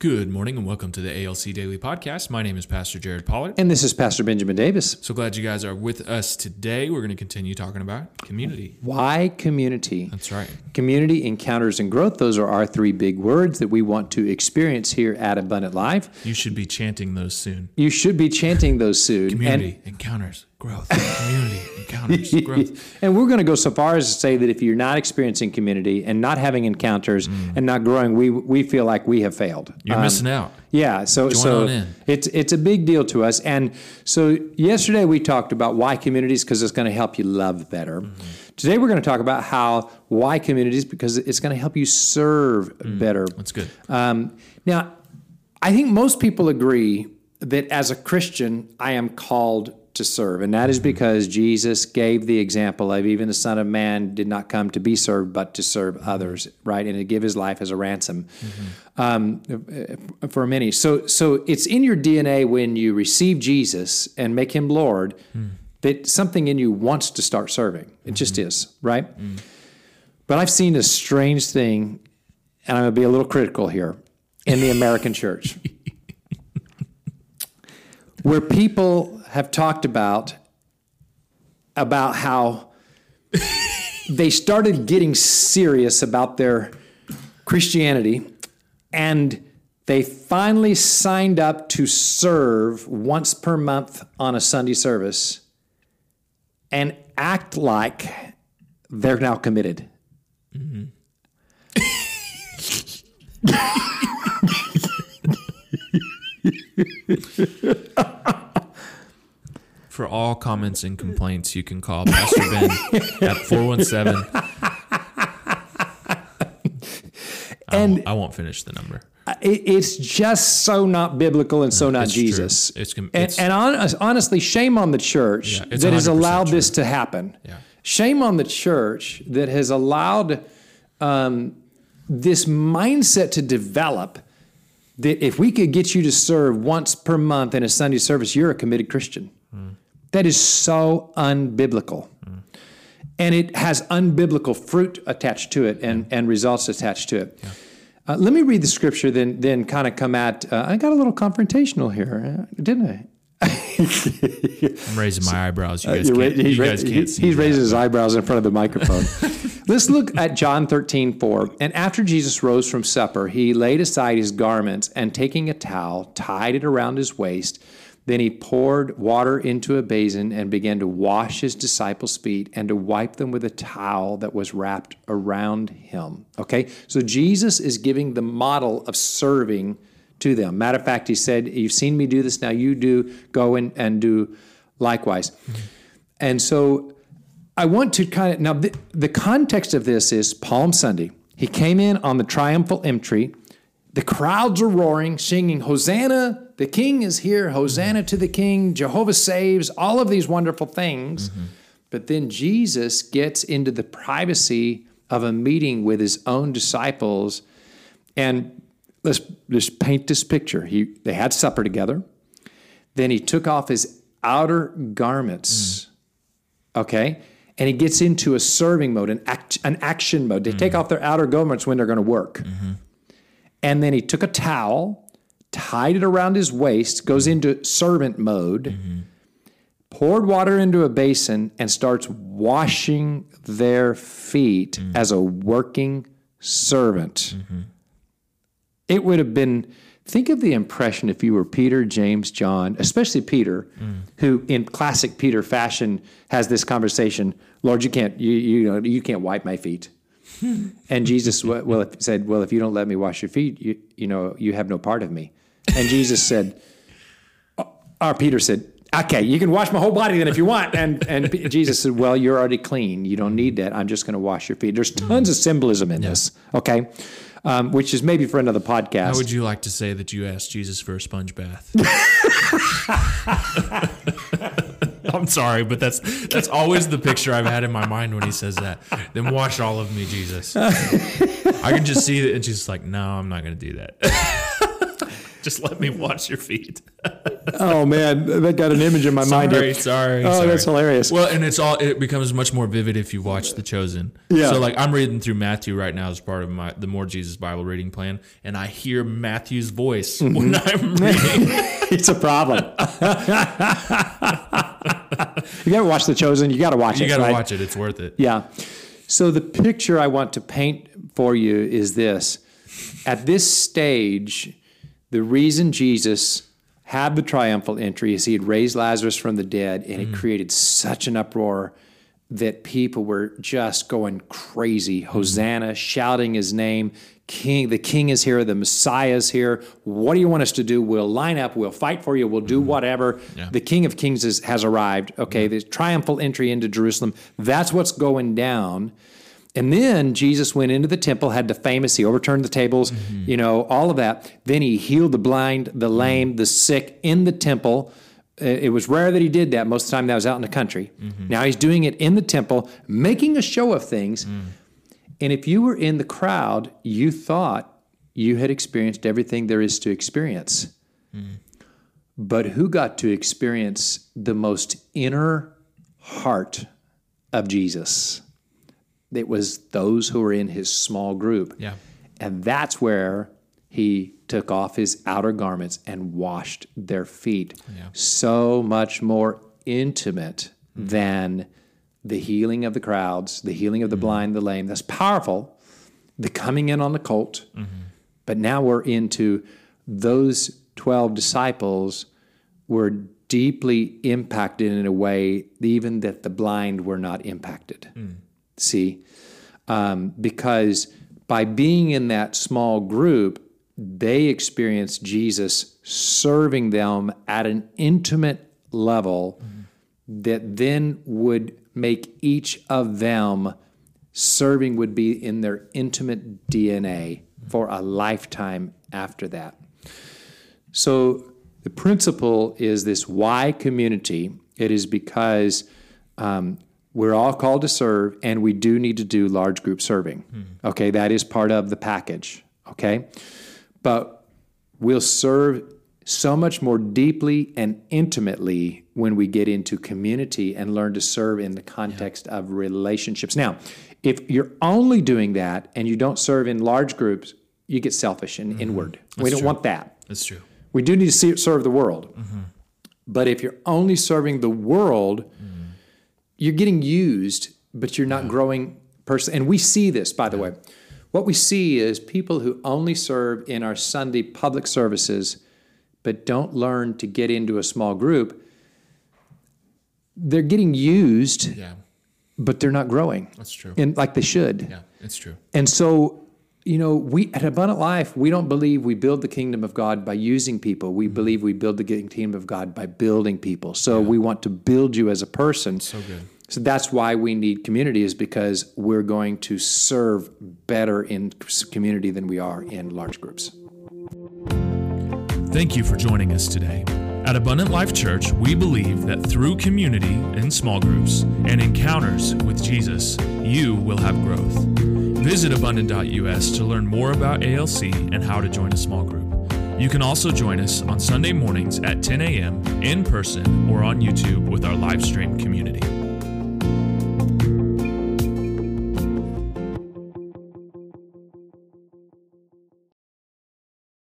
Good morning and welcome to the ALC Daily Podcast. My name is Pastor Jared Pollard. And this is Pastor Benjamin Davis. So glad you guys are with us today. We're going to continue talking about community. Why community? That's right. Community, encounters, and growth. Those are our three big words that we want to experience here at Abundant Life. You should be chanting those soon. You should be chanting those soon. Community, encounters, growth. Community, encounters, growth. And we're going to go so far as to say that if you're not experiencing community and not having encounters and not growing, we we feel like we have failed. You're missing out. Yeah, so Join so it's it's a big deal to us. And so yesterday we talked about why communities because it's going to help you love better. Mm-hmm. Today we're going to talk about how why communities because it's going to help you serve Mm. better. That's good. Um, now, I think most people agree that as a Christian, I am called to serve. And that is mm-hmm. because Jesus gave the example of even the Son of Man did not come to be served, but to serve mm-hmm. others, right? And to give his life as a ransom mm-hmm. um, uh, for many. So, so it's in your DNA when you receive Jesus and make him Lord mm. that something in you wants to start serving. It just is, right? Mm. But I've seen a strange thing, and I'm going to be a little critical here, in the American church, where people have talked about about how they started getting serious about their Christianity, and they finally signed up to serve once per month on a Sunday service, and act like they're now committed. Mm-hmm. For all comments and complaints, you can call Pastor Ben at 417. And I won't finish the number. It, it's just so not biblical and so not It's true. Jesus. It's and, and hon- honestly, shame on the church Yeah, that has allowed true. this to happen. Yeah. Shame on the church that has allowed um, this mindset to develop that if we could get you to serve once per month in a Sunday service, you're a committed Christian. Hmm. That is so unbiblical. And it has unbiblical fruit attached to it and, and results attached to it. Uh, let me read the scripture, then then kind of come at. Uh, I got a little confrontational here, uh, didn't I? I'm raising my eyebrows. You guys can't, ra- he's you ra- guys can't see he's that. raising his eyebrows in front of the microphone. Let's look at John 13, 4. And after Jesus rose from supper, he laid aside his garments and taking a towel, tied it around his waist. Then he poured water into a basin and began to wash his disciples' feet and to wipe them with a towel that was wrapped around him. Okay, so Jesus is giving the model of serving to them. Matter of fact, he said, You've seen me do this, now you do, go and, and do likewise. And so I want to kind of now the, the context of this is Palm Sunday. He came in on the triumphal entry. The crowds are roaring, singing, Hosanna, the king is here, Hosanna to the king, Jehovah saves, all of these wonderful things. Mm-hmm. But then Jesus gets into the privacy of a meeting with his own disciples. And let's just paint this picture. He, they had supper together. Then he took off his outer garments. Mm. Okay. And he gets into a serving mode, an, act, an action mode. They mm. take off their outer garments when they're going to work. Mm-hmm. And then he took a towel, tied it around his waist, goes into servant mode, poured water into a basin, and starts washing their feet as a working servant. It would have been, think of the impression if you were Peter, James, John, especially Peter, who in classic Peter fashion has this conversation, Lord, you can't, you, you know, you can't wipe my feet. And Jesus well, said, well, if you don't let me wash your feet, you, you know, you have no part of me. And Jesus said, or Peter said, okay, you can wash my whole body then if you want. And, and Jesus said, well, you're already clean. You don't need that. I'm just going to wash your feet. There's tons of symbolism in this, okay? Um, which is maybe for another podcast. How would you like to say that you asked Jesus for a sponge bath? I'm sorry, but that's that's always the picture I've had in my mind when he says that. Then wash all of me, Jesus. I can just see it, and she's like, "No, I'm not going to do that." Just let me wash your feet. oh man, that got an image in my mind. Sorry, Here. sorry. Oh, sorry. that's hilarious. Well, and it's all it becomes much more vivid if you watch The Chosen. Yeah. So like I'm reading through Matthew right now as part of my the More Jesus Bible reading plan, and I hear Matthew's voice Mm-hmm. when I'm reading. it's a problem. You got to watch The Chosen. You got to watch you it. You got to right? watch it. It's worth it. Yeah. So the picture I want to paint for you is this. At this stage, the reason Jesus had the triumphal entry is he had raised Lazarus from the dead and it mm. created such an uproar that people were just going crazy. Hosanna, shouting his name. King, the king is here, the Messiah is here. What do you want us to do? We'll line up, we'll fight for you, we'll do mm-hmm. whatever. Yeah. The King of Kings is, has arrived. Okay, the triumphal entry into Jerusalem. That's what's going down. And then Jesus went into the temple, had the famous, he overturned the tables, mm-hmm. you know, all of that. Then he healed the blind, the mm-hmm. lame, the sick in the temple. Uh, It was rare that he did that. Most of the time, that was out in the country. Mm-hmm. Now he's doing it in the temple, making a show of things. Mm. And if you were in the crowd, you thought you had experienced everything there is to experience. Mm. But who got to experience the most inner heart of Jesus? It was those who were in his small group. Yeah. And that's where he took off his outer garments and washed their feet. Yeah. So much more intimate than the healing of the crowds, the healing of the mm-hmm. blind, the lame. That's powerful. The coming in on the colt. Mm-hmm. But now we're into those 12 disciples were deeply impacted in a way even that the blind were not impacted. Mm. See? Um, because by being in that small group, they experience Jesus serving them at an intimate level that then would make each of them serving would be in their intimate DNA for a lifetime after that. So the principle is this why community? It is because um, we're all called to serve and we do need to do large group serving. Okay, that is part of the package. Okay, but we'll serve so much more deeply and intimately when we get into community and learn to serve in the context of relationships. Now, if you're only doing that and you don't serve in large groups, you get selfish and mm-hmm. inward. we don't true. want that. That's true. We do need to see, serve the world. Mm-hmm. But if you're only serving the world, mm. you're getting used, but you're not growing personally. And we see this, by the way. What we see is people who only serve in our Sunday public services, but don't learn to get into a small group. They're getting used, Yeah. but they're not growing, That's true. And like they should. Yeah. It's true. And so, you know, we at Abundant Life, we don't believe we build the kingdom of God by using people. We mm-hmm. believe we build the kingdom of God by building people. So we want to build you as a person. So good. So that's why we need community, is because we're going to serve better in community than we are in large groups. Thank you for joining us today. At Abundant Life Church, we believe that through community in small groups and encounters with Jesus, you will have growth. Visit abundant.us to learn more about ALC and how to join a small group. You can also join us on Sunday mornings at 10 a.m. in person or on YouTube with our live stream community.